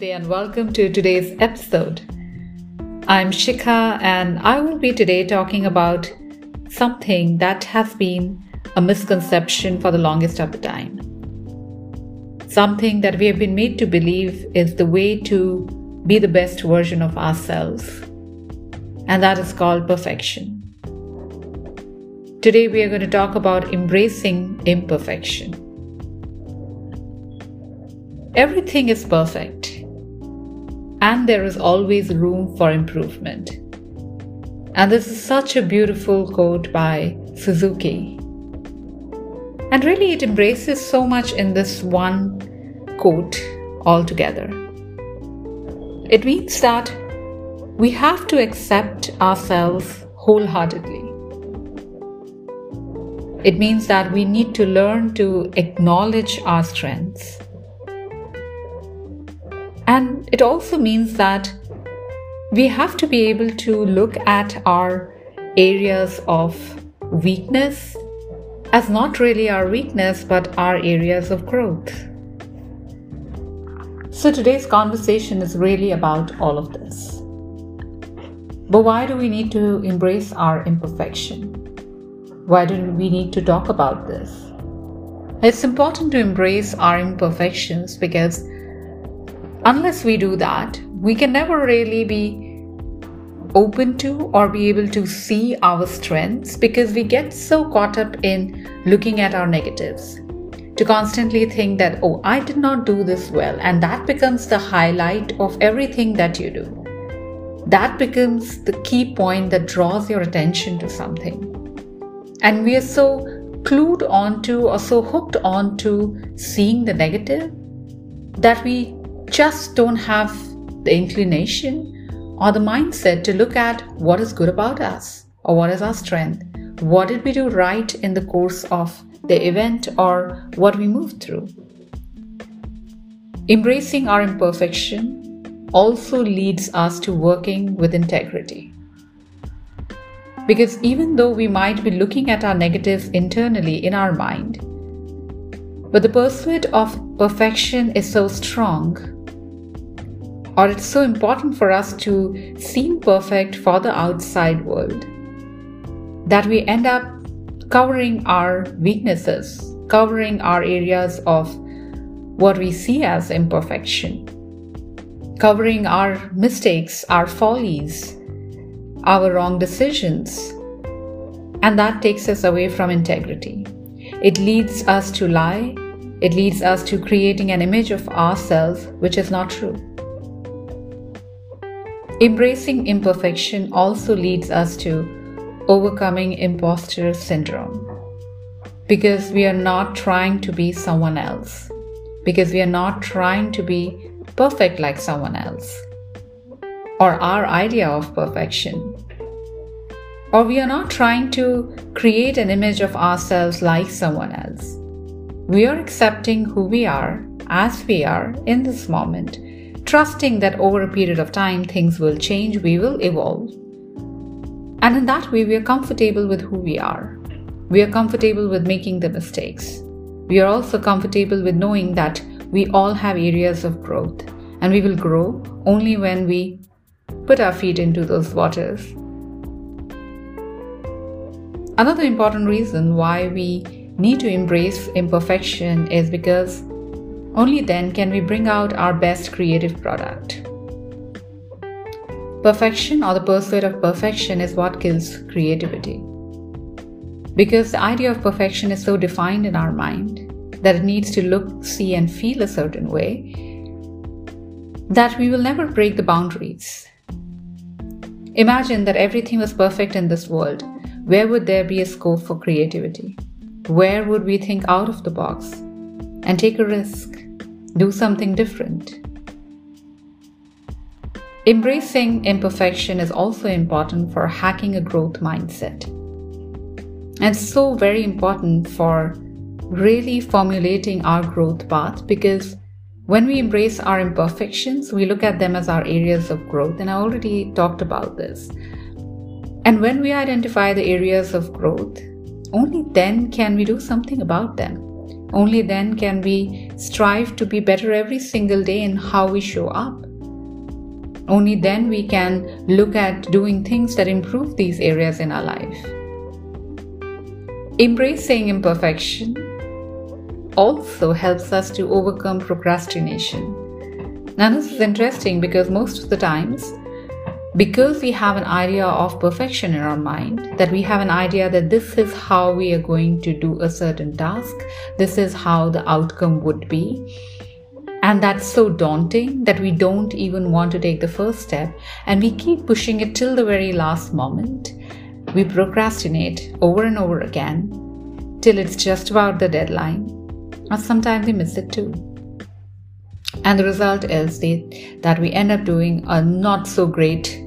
Namaste and welcome to today's episode. I'm Shikha and I will be today talking about something that has been a misconception for the longest of the time. Something that we have been made to believe is the way to be the best version of ourselves, and that is called perfection. Today, we are going to talk about embracing imperfection. Everything is perfect, and there is always room for improvement. And this is such a beautiful quote by Suzuki. And really, it embraces so much in this one quote altogether. It means that we have to accept ourselves wholeheartedly. It means that we need to learn to acknowledge our strengths. And it also means that we have to be able to look at our areas of weakness as not really our weakness but our areas of growth. So today's conversation is really about all of this. But why do we need to embrace our imperfection? Why do we need to talk about this? It's important to embrace our imperfections because unless we do that, we can never really be open to or be able to see our strengths because we get so caught up in looking at our negatives to constantly think that, oh, I did not do this well, and that becomes the highlight of everything that you do. That becomes the key point that draws your attention to something. And we are so clued onto or so hooked onto seeing the negative that we just don't have the inclination or the mindset to look at what is good about us or what is our strength. What did we do right in the course of the event or what we moved through? Embracing our imperfection also leads us to working with integrity. Because even though we might be looking at our negatives internally in our mind, but the pursuit of perfection is so strong, or it's so important for us to seem perfect for the outside world, that we end up covering our weaknesses, covering our areas of what we see as imperfection, covering our mistakes, our follies, our wrong decisions. And that takes us away from integrity. It leads us to lie. It leads us to creating an image of ourselves which is not true. Embracing imperfection also leads us to overcoming imposter syndrome because we are not trying to be someone else, because we are not trying to be perfect like someone else or our idea of perfection. Or we are not trying to create an image of ourselves like someone else. We are accepting who we are as we are in this moment, trusting that over a period of time things will change, we will evolve. And in that way, we are comfortable with who we are. We are comfortable with making the mistakes. We are also comfortable with knowing that we all have areas of growth and we will grow only when we put our feet into those waters. Another important reason why we need to embrace imperfection is because only then can we bring out our best creative product. Perfection or the pursuit of perfection is what kills creativity. Because the idea of perfection is so defined in our mind that it needs to look, see, and feel a certain way that we will never break the boundaries Imagine that everything was perfect in this world. Where would there be a scope for creativity? Where would we think out of the box and take a risk, do something different? Embracing imperfection is also important for hacking a growth mindset. And so very important for really formulating our growth path because when we embrace our imperfections, we look at them as our areas of growth, and I already talked about this. And when we identify the areas of growth, only then can we do something about them. Only then can we strive to be better every single day in how we show up. Only then we can look at doing things that improve these areas in our life. Embracing imperfection also helps us to overcome procrastination. Now, this is interesting because most of the times because we have an idea of perfection in our mind, that we have an idea that this is how we are going to do a certain task, this is how the outcome would be. And that's so daunting that we don't even want to take the first step and we keep pushing it till the very last moment. We procrastinate over and over again till it's just about the deadline, or sometimes we miss it too. And the result is that we end up doing a not so great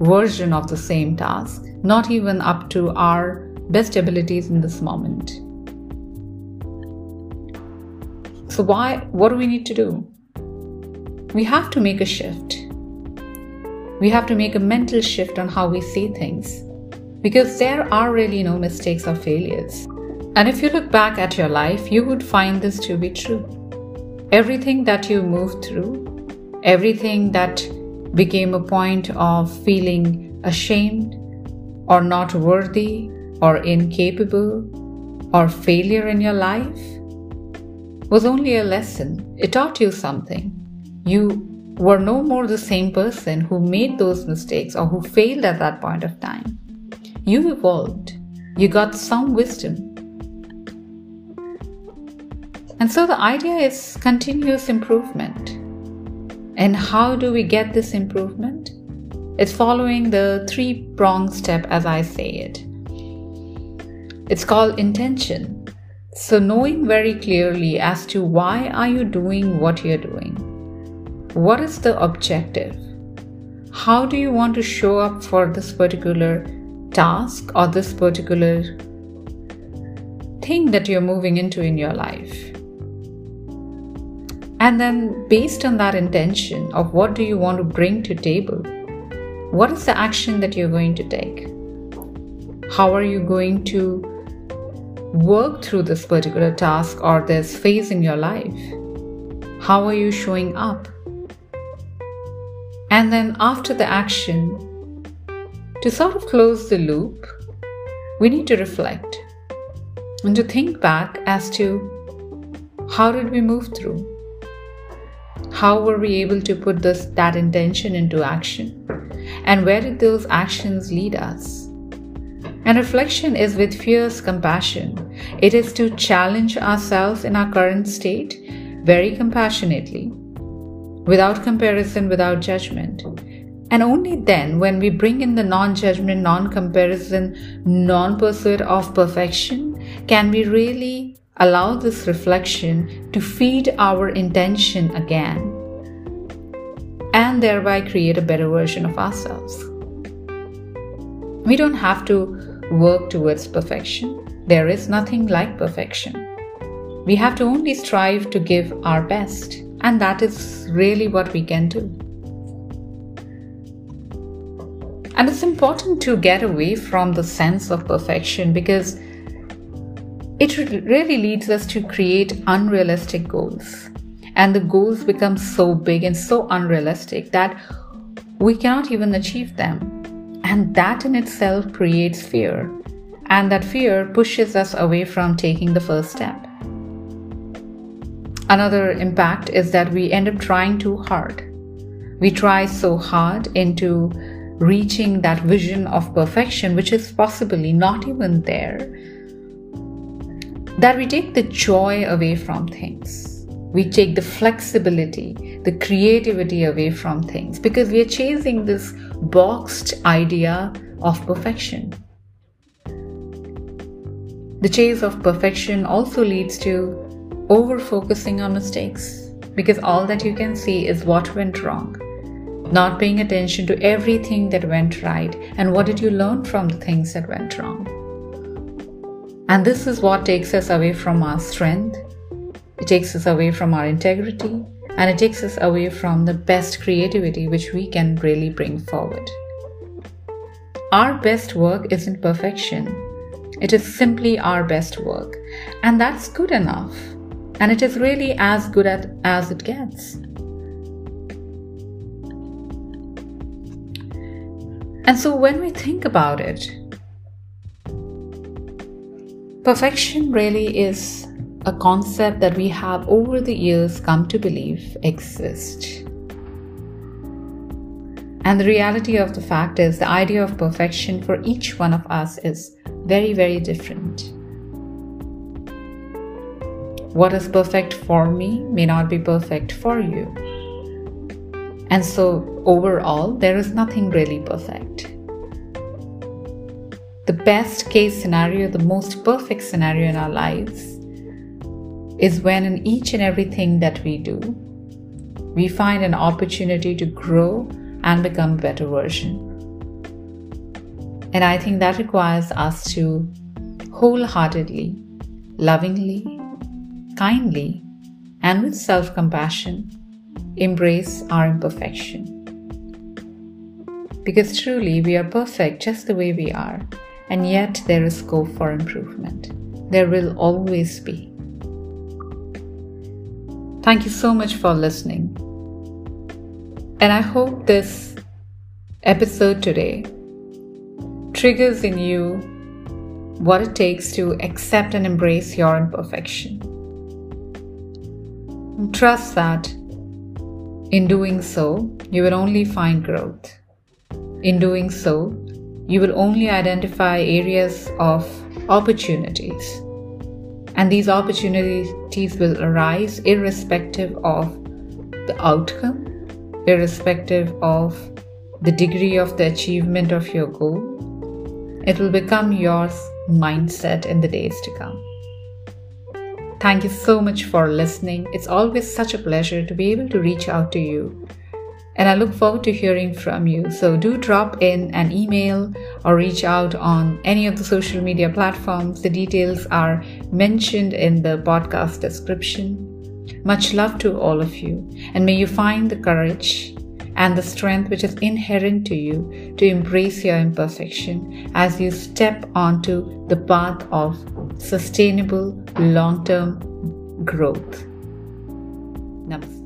version of the same task, not even up to our best abilities in this moment. So, why, what do we need to do? We have to make a shift. We have to make a mental shift on how we see things because there are really no mistakes or failures. And if you look back at your life, you would find this to be true everything that you move through, everything that became a point of feeling ashamed or not worthy or incapable or failure in your life was only a lesson. It taught you something. You were no more the same person who made those mistakes or who failed at that point of time. You evolved. You got some wisdom. And so the idea is continuous improvement. And how do we get this improvement? It's following the three prong step as I say it. It's called intention. So knowing very clearly as to why are you doing what you're doing? What is the objective? How do you want to show up for this particular task or this particular thing that you're moving into in your life? And then based on that intention of what do you want to bring to table, what is the action that you're going to take? How are you going to work through this particular task or this phase in your life? How are you showing up? And then after the action, to sort of close the loop, we need to reflect and to think back as to how did we move through? How were we able to put this that intention into action? And where did those actions lead us? And reflection is with fierce compassion. It is to challenge ourselves in our current state very compassionately, without comparison, without judgment. And only then, when we bring in the non judgment, non comparison, non pursuit of perfection, can we really allow this reflection to feed our intention again and thereby create a better version of ourselves. We don't have to work towards perfection. There is nothing like perfection. We have to only strive to give our best, and that is really what we can do. And it's important to get away from the sense of perfection because it really leads us to create unrealistic goals. And the goals become so big and so unrealistic that we cannot even achieve them. And that in itself creates fear. And that fear pushes us away from taking the first step. Another impact is that we end up trying too hard. We try so hard into reaching that vision of perfection, which is possibly not even there that we take the joy away from things. We take the flexibility, the creativity away from things because we are chasing this boxed idea of perfection. The chase of perfection also leads to over focusing on mistakes because all that you can see is what went wrong, not paying attention to everything that went right and what did you learn from the things that went wrong. And this is what takes us away from our strength, it takes us away from our integrity, and it takes us away from the best creativity which we can really bring forward. Our best work isn't perfection, it is simply our best work, and that's good enough. and it is really as good at, as it gets. And so when we think about it, perfection really is a concept that we have over the years come to believe exists. And the reality of the fact is, the idea of perfection for each one of us is very, very different. What is perfect for me may not be perfect for you. And so, overall, there is nothing really perfect. Best case scenario, the most perfect scenario in our lives, is when in each and everything that we do, we find an opportunity to grow and become a better version. And I think that requires us to wholeheartedly, lovingly, kindly, and with self compassion embrace our imperfection. Because truly we are perfect just the way we are, and yet there is scope for improvement. There will always be. Thank you so much for listening. And I hope this episode today triggers in you what it takes to accept and embrace your imperfection. trust that in doing so, you will only find growth. In doing so, you will only identify areas of opportunities. And these opportunities will arise irrespective of the outcome irrespective of the degree of the achievement of your goal. It will become your mindset in the days to come. Thank you so much for listening. It's always such a pleasure to be able to reach out to you. And I look forward to hearing from you. So do drop in an email or reach out on any of the social media platforms. The details are mentioned in the podcast description. Much love to all of you, and may you find the courage and the strength which is inherent to you to embrace your imperfection as you step onto the path of sustainable long term growth. Namaste.